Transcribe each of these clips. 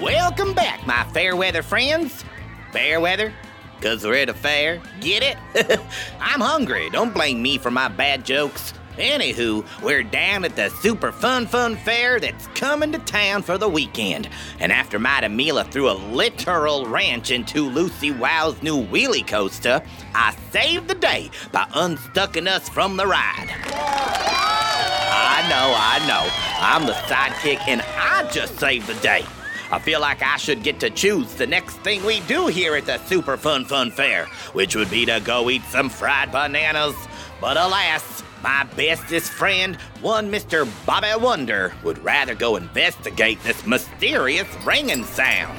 Welcome back, my fair weather friends. Fair weather? Cause we're at a fair. Get it? I'm hungry. Don't blame me for my bad jokes. Anywho, we're down at the Super Fun Fun Fair that's coming to town for the weekend. And after Mighty Mila threw a literal wrench into Lucy Wow's new wheelie coaster, I saved the day by unstucking us from the ride. I know, I know. I'm the sidekick and I just saved the day. I feel like I should get to choose the next thing we do here at the Super Fun Fun Fair, which would be to go eat some fried bananas. But alas, my bestest friend, one Mr. Bobby Wonder, would rather go investigate this mysterious ringing sound.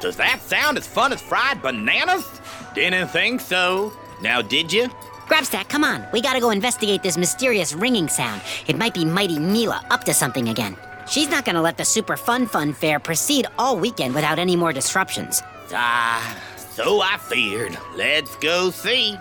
Does that sound as fun as fried bananas? Didn't think so. Now, did you? Grabstack, come on. We gotta go investigate this mysterious ringing sound. It might be Mighty Mila up to something again. She's not gonna let the Super Fun Fun Fair proceed all weekend without any more disruptions. Ah, so I feared. Let's go see.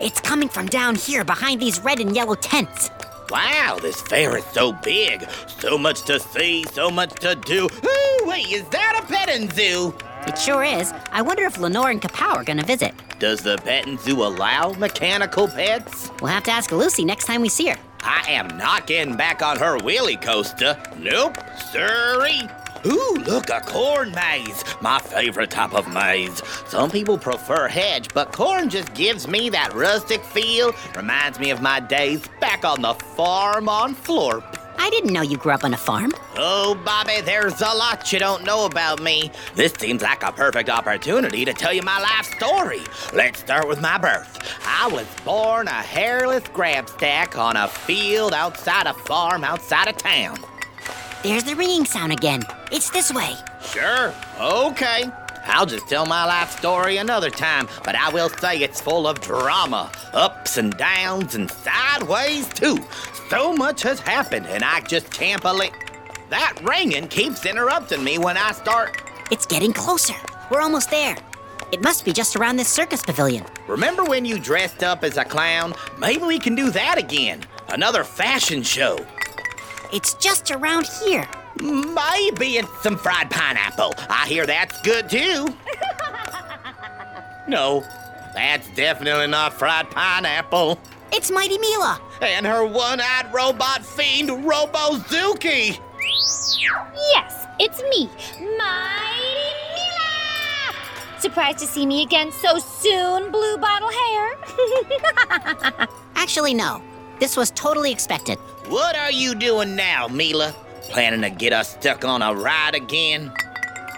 It's coming from down here behind these red and yellow tents. Wow, this fair is so big. So much to see, so much to do. Ooh, wait, is that a petting zoo? It sure is. I wonder if Lenore and Kapow are gonna visit. Does the petting zoo allow mechanical pets? We'll have to ask Lucy next time we see her. I am not getting back on her wheelie coaster. Nope, sorry. Ooh, look, a corn maze. My favorite type of maze. Some people prefer hedge, but corn just gives me that rustic feel. Reminds me of my days back on the farm on Florp. I didn't know you grew up on a farm. Oh, Bobby, there's a lot you don't know about me. This seems like a perfect opportunity to tell you my life story. Let's start with my birth. I was born a hairless grabstack on a field outside a farm outside of town. There's the ringing sound again. It's this way. Sure, okay. I'll just tell my life story another time, but I will say it's full of drama, ups and downs, and sideways too. So much has happened, and I just can't believe. That ringing keeps interrupting me when I start. It's getting closer. We're almost there. It must be just around this circus pavilion. Remember when you dressed up as a clown? Maybe we can do that again. Another fashion show. It's just around here. Maybe it's some fried pineapple. I hear that's good too. no, that's definitely not fried pineapple. It's Mighty Mila. And her one eyed robot fiend, Robozuki. Yes, it's me, Mighty Mila! Surprised to see me again so soon, Blue Bottle Hair? Actually, no. This was totally expected. What are you doing now, Mila? Planning to get us stuck on a ride again?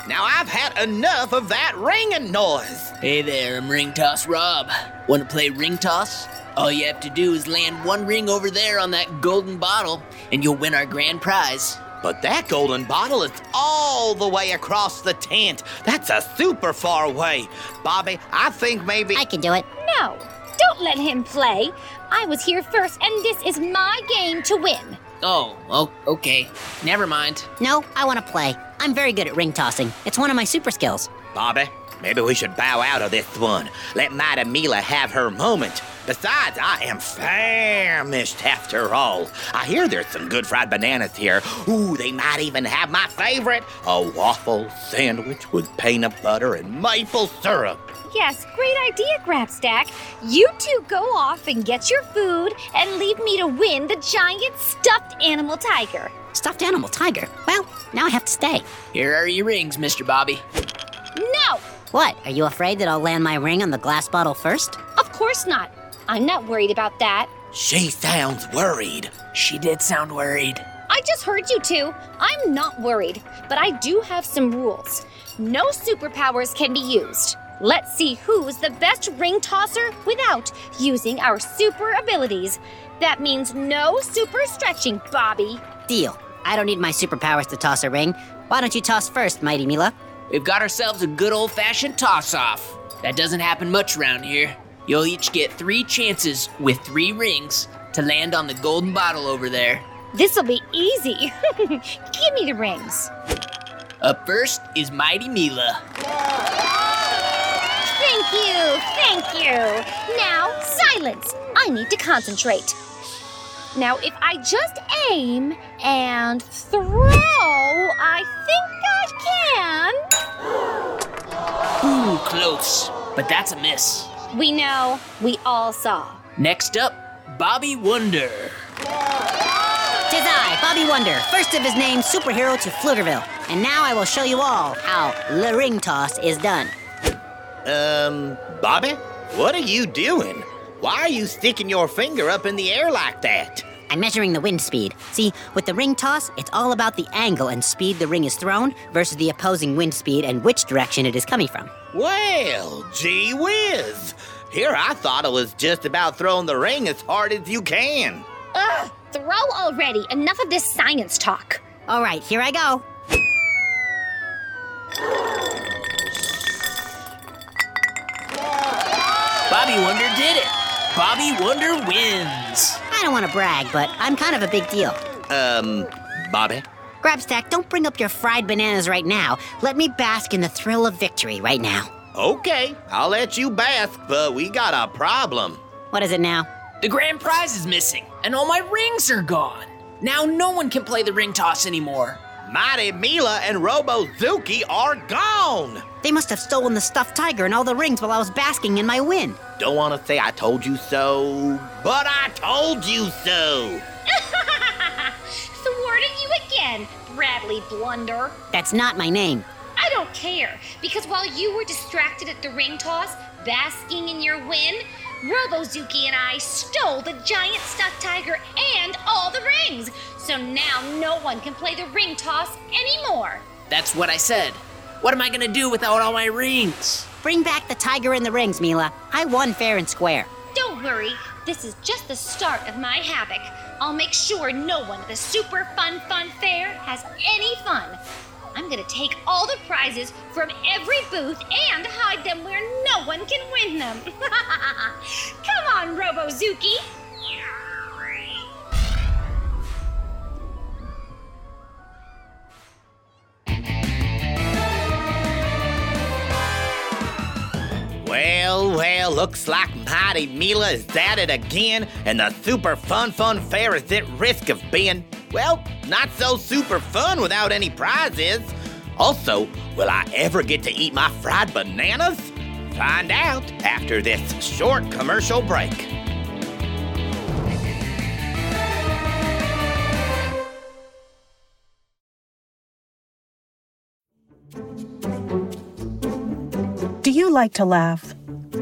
Now I've had enough of that ringing noise. Hey there, I'm Ring Toss Rob. Want to play ring toss? All you have to do is land one ring over there on that golden bottle, and you'll win our grand prize. But that golden bottle is all the way across the tent. That's a super far way. Bobby, I think maybe. I can do it. No, don't let him play. I was here first, and this is my game to win. Oh, oh okay. Never mind. No, I want to play. I'm very good at ring tossing. It's one of my super skills. Bobby, maybe we should bow out of this one. Let Mighty Mila have her moment. Besides, I am famished after all. I hear there's some good fried bananas here. Ooh, they might even have my favorite a waffle sandwich with peanut butter and maple syrup. Yes, great idea, Grabstack. You two go off and get your food and leave me to win the giant stuffed animal tiger. Stuffed animal tiger? Well, now I have to stay. Here are your rings, Mr. Bobby. No, What? Are you afraid that I'll land my ring on the glass bottle first? of course not. I'm not worried about that. She sounds worried. She did sound worried. I just heard you two. I'm not worried, but I do have some rules. No superpowers can be used. Let's see who's the best ring tosser without using our super abilities. That means no super stretching, Bobby. Deal. I don't need my superpowers to toss a ring. Why don't you toss first, Mighty Mila? We've got ourselves a good old fashioned toss off. That doesn't happen much around here. You'll each get three chances with three rings to land on the golden bottle over there. This'll be easy. Give me the rings. Up first is Mighty Mila. Thank you, thank you. Now, silence. I need to concentrate. Now, if I just aim and throw, I think I Ooh, close. But that's a miss. We know, we all saw. Next up, Bobby Wonder. Tis I, Bobby Wonder, first of his name, superhero to Pflugerville. And now I will show you all how the ring toss is done. Um, Bobby, what are you doing? Why are you sticking your finger up in the air like that? I'm measuring the wind speed. See, with the ring toss, it's all about the angle and speed the ring is thrown versus the opposing wind speed and which direction it is coming from. Well, gee whiz. Here I thought it was just about throwing the ring as hard as you can. Ugh, throw already. Enough of this science talk. All right, here I go. Bobby Wonder did it. Bobby Wonder wins. I don't want to brag, but I'm kind of a big deal. Um, Bobby? Grabstack, don't bring up your fried bananas right now. Let me bask in the thrill of victory right now. Okay, I'll let you bask, but we got a problem. What is it now? The grand prize is missing, and all my rings are gone. Now no one can play the ring toss anymore. Mighty Mila and Robozuki are gone. They must have stolen the stuffed tiger and all the rings while I was basking in my win. Don't want to say I told you so, but I told you so. Thwarted you again, Bradley Blunder. That's not my name. I don't care, because while you were distracted at the ring toss, basking in your win, Robozuki and I stole the giant stuffed tiger and all the rings. So now no one can play the ring toss anymore. That's what I said. What am I gonna do without all my rings? Bring back the tiger and the rings, Mila. I won fair and square. Don't worry, this is just the start of my havoc. I'll make sure no one at the Super Fun Fun Fair has any fun. I'm gonna take all the prizes from every booth and hide them where no one can win them. Come on, Robozuki. Well, looks like Mighty Mila is at it again, and the Super Fun Fun Fair is at risk of being, well, not so super fun without any prizes. Also, will I ever get to eat my fried bananas? Find out after this short commercial break. Do you like to laugh?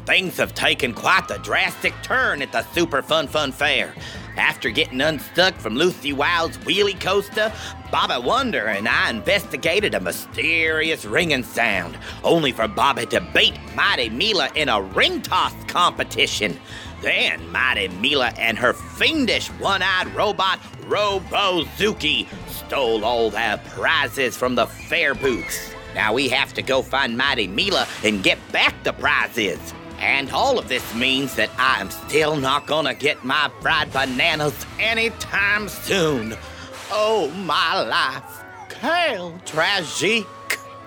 Things have taken quite the drastic turn at the Super Fun Fun Fair. After getting unstuck from Lucy Wow's wheelie coaster, Bobby Wonder and I investigated a mysterious ringing sound, only for Bobby to beat Mighty Mila in a ring toss competition. Then Mighty Mila and her fiendish one-eyed robot Robozuki stole all the prizes from the fair booths. Now we have to go find Mighty Mila and get back the prizes. And all of this means that I am still not gonna get my fried bananas anytime soon. Oh, my life. Quelle tragique.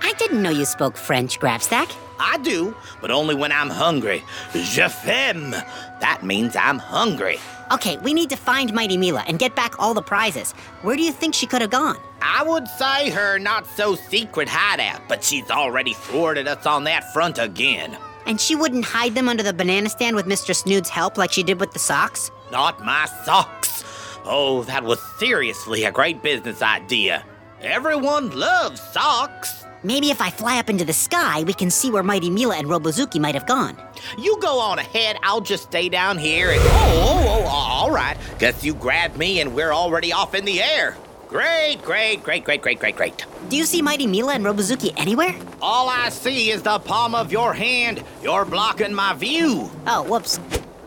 I didn't know you spoke French, Grabstack. I do, but only when I'm hungry. Je faim. That means I'm hungry. Okay, we need to find Mighty Mila and get back all the prizes. Where do you think she could have gone? I would say her not so secret hideout, but she's already thwarted us on that front again. And she wouldn't hide them under the banana stand with Mr. Snood's help like she did with the socks? Not my socks. Oh, that was seriously a great business idea. Everyone loves socks. Maybe if I fly up into the sky, we can see where Mighty Mila and Robozuki might have gone. You go on ahead, I'll just stay down here and. Oh, oh, oh, oh all right. Guess you grabbed me and we're already off in the air. Great, great, great, great, great, great, great. Do you see Mighty Mila and Robozuki anywhere? All I see is the palm of your hand. You're blocking my view. Oh, whoops.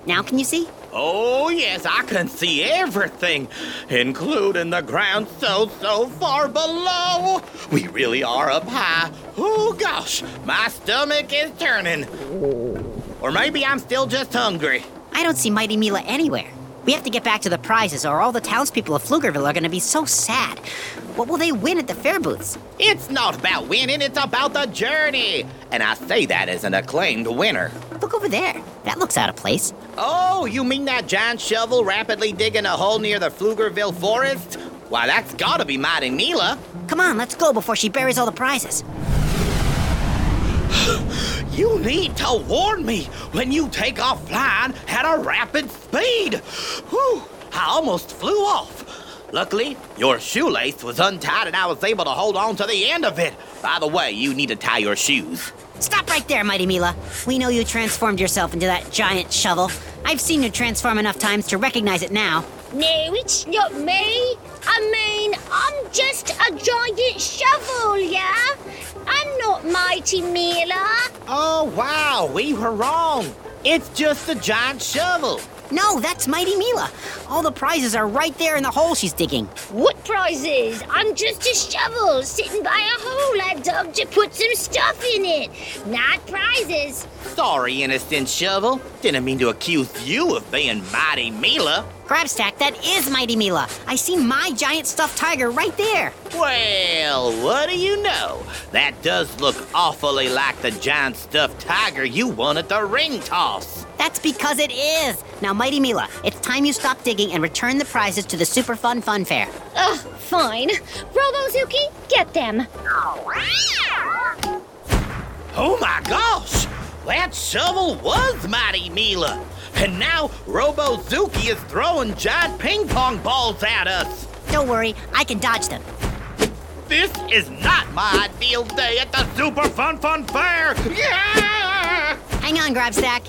Now can you see? Oh, yes, I can see everything, including the ground so, so far below. We really are up high. Oh, gosh, my stomach is turning. Or maybe I'm still just hungry. I don't see Mighty Mila anywhere. We have to get back to the prizes, or all the townspeople of Pflugerville are going to be so sad. What will they win at the fair booths? It's not about winning, it's about the journey. And I say that as an acclaimed winner. Look over there. That looks out of place. Oh, you mean that giant shovel rapidly digging a hole near the Pflugerville forest? Why, that's gotta be Mighty Mila. Come on, let's go before she buries all the prizes. You need to warn me when you take off flying at a rapid speed. Whew, I almost flew off. Luckily, your shoelace was untied and I was able to hold on to the end of it. By the way, you need to tie your shoes. Stop right there, Mighty Mila. We know you transformed yourself into that giant shovel. I've seen you transform enough times to recognize it now. No, it's not me. I mean, I'm just a giant shovel, yeah? I'm not Mighty Mila. Oh, wow, we were wrong. It's just a giant shovel. No, that's Mighty Mila. All the prizes are right there in the hole she's digging. What prizes? I'm just a shovel sitting by a hole I dug to put some stuff in it. Not prizes. Sorry, innocent shovel. Didn't mean to accuse you of being Mighty Mila. Grabstack, that is Mighty Mila. I see my giant stuffed tiger right there. Well, what do you know? That does look awfully like the giant stuffed tiger you won at the ring toss. That's because it is. Now, Mighty Mila, it's time you stop digging and return the prizes to the Super Fun Fun Fair. Ugh, fine. Robozuki, get them. Oh my gosh! That shovel was Mighty Mila! And now Robozuki is throwing giant ping pong balls at us! Don't worry, I can dodge them. This is not my ideal day at the Super Fun Fun Fair! Yeah! Hang on, Grabstack.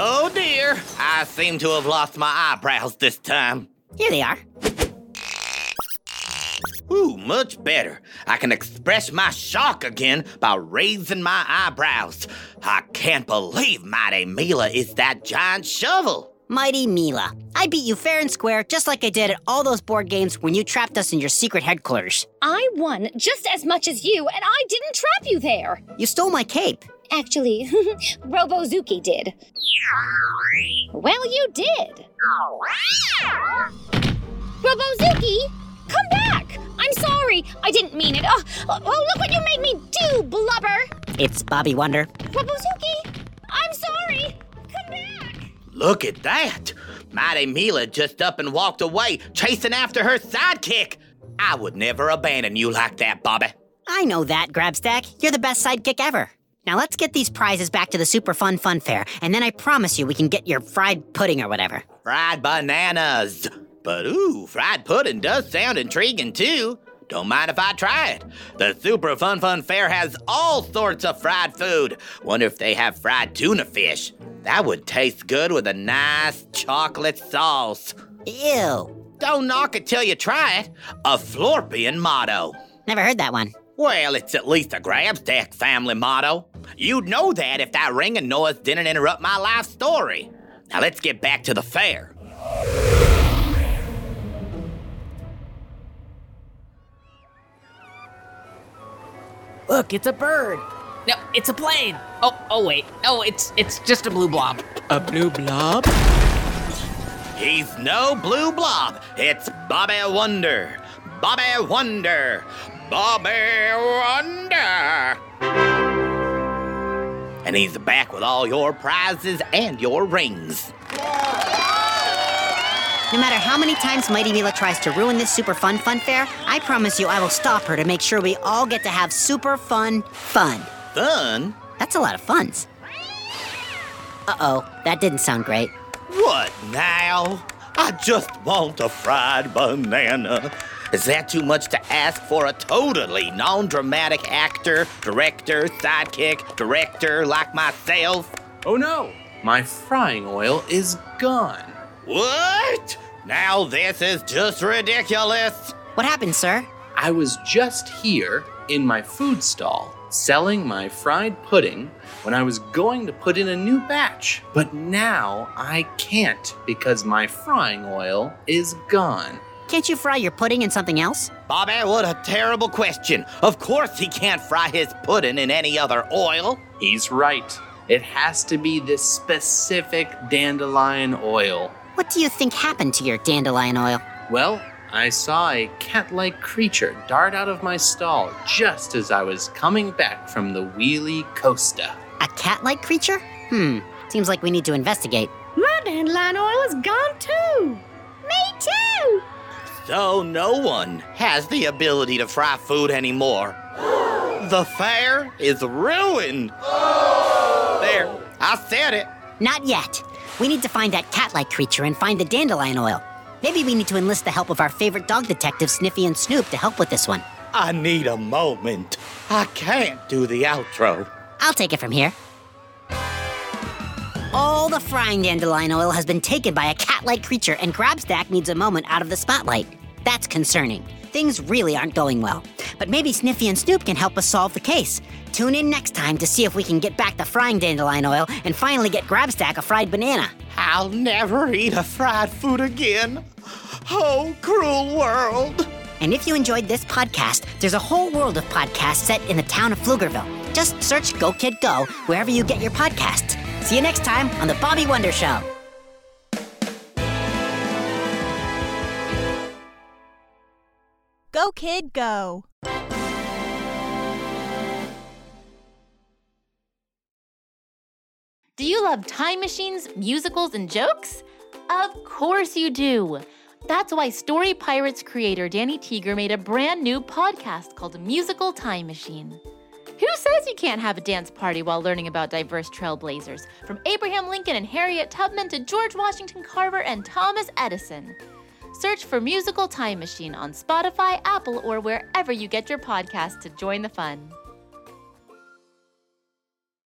Oh dear, I seem to have lost my eyebrows this time. Here they are. Ooh, much better. I can express my shock again by raising my eyebrows. I can't believe Mighty Mila is that giant shovel. Mighty Mila. I beat you fair and square, just like I did at all those board games when you trapped us in your secret headquarters. I won just as much as you, and I didn't trap you there. You stole my cape. Actually, Robozuki did. Well, you did. Robozuki, come back! I'm sorry. I didn't mean it. Oh, oh, oh, look what you made me do, blubber. It's Bobby Wonder. Robozuki, I'm sorry. Come back. Look at that! Mighty Mila just up and walked away, chasing after her sidekick. I would never abandon you like that, Bobby. I know that, Grabstack. You're the best sidekick ever. Now let's get these prizes back to the Super Fun Fun Fair, and then I promise you we can get your fried pudding or whatever. Fried bananas. But ooh, fried pudding does sound intriguing too. Don't mind if I try it. The Super Fun Fun Fair has all sorts of fried food. Wonder if they have fried tuna fish. That would taste good with a nice chocolate sauce. Ew. Don't knock it till you try it. A Florpian motto. Never heard that one. Well, it's at least a Grabstack family motto. You'd know that if that ringing noise didn't interrupt my life story. Now let's get back to the fair. Look, it's a bird. No, it's a plane. Oh, oh wait. No, it's it's just a blue blob. A blue blob? He's no blue blob. It's Bobby Wonder. Bobby Wonder. Bobby Wonder. And he's back with all your prizes and your rings. No matter how many times Mighty Mila tries to ruin this super fun fun fair, I promise you I will stop her to make sure we all get to have super fun fun. Fun? That's a lot of funs. Uh oh, that didn't sound great. What now? I just want a fried banana. Is that too much to ask for a totally non dramatic actor, director, sidekick, director like myself? Oh no! My frying oil is gone. What? Now this is just ridiculous. What happened, sir? I was just here in my food stall selling my fried pudding when I was going to put in a new batch. But now I can't because my frying oil is gone. Can't you fry your pudding in something else? Bobby, what a terrible question. Of course he can't fry his pudding in any other oil. He's right. It has to be this specific dandelion oil. What do you think happened to your dandelion oil? Well, I saw a cat like creature dart out of my stall just as I was coming back from the Wheelie Coaster. A cat like creature? Hmm, seems like we need to investigate. My dandelion oil is gone too. Me too! So no one has the ability to fry food anymore. The fair is ruined. There, I said it. Not yet. We need to find that cat like creature and find the dandelion oil. Maybe we need to enlist the help of our favorite dog detectives, Sniffy and Snoop, to help with this one. I need a moment. I can't do the outro. I'll take it from here. All the frying dandelion oil has been taken by a cat like creature, and Grabstack needs a moment out of the spotlight. That's concerning. Things really aren't going well. But maybe Sniffy and Snoop can help us solve the case. Tune in next time to see if we can get back the frying dandelion oil and finally get Grabstack a fried banana. I'll never eat a fried food again. Oh, cruel world. And if you enjoyed this podcast, there's a whole world of podcasts set in the town of Pflugerville. Just search Go Kid Go wherever you get your podcasts. See you next time on The Bobby Wonder Show. Go, kid, go. Do you love time machines, musicals, and jokes? Of course you do. That's why Story Pirates creator Danny Tieger made a brand new podcast called Musical Time Machine. Who says you can't have a dance party while learning about diverse trailblazers, from Abraham Lincoln and Harriet Tubman to George Washington Carver and Thomas Edison? Search for Musical Time Machine on Spotify, Apple, or wherever you get your podcasts to join the fun.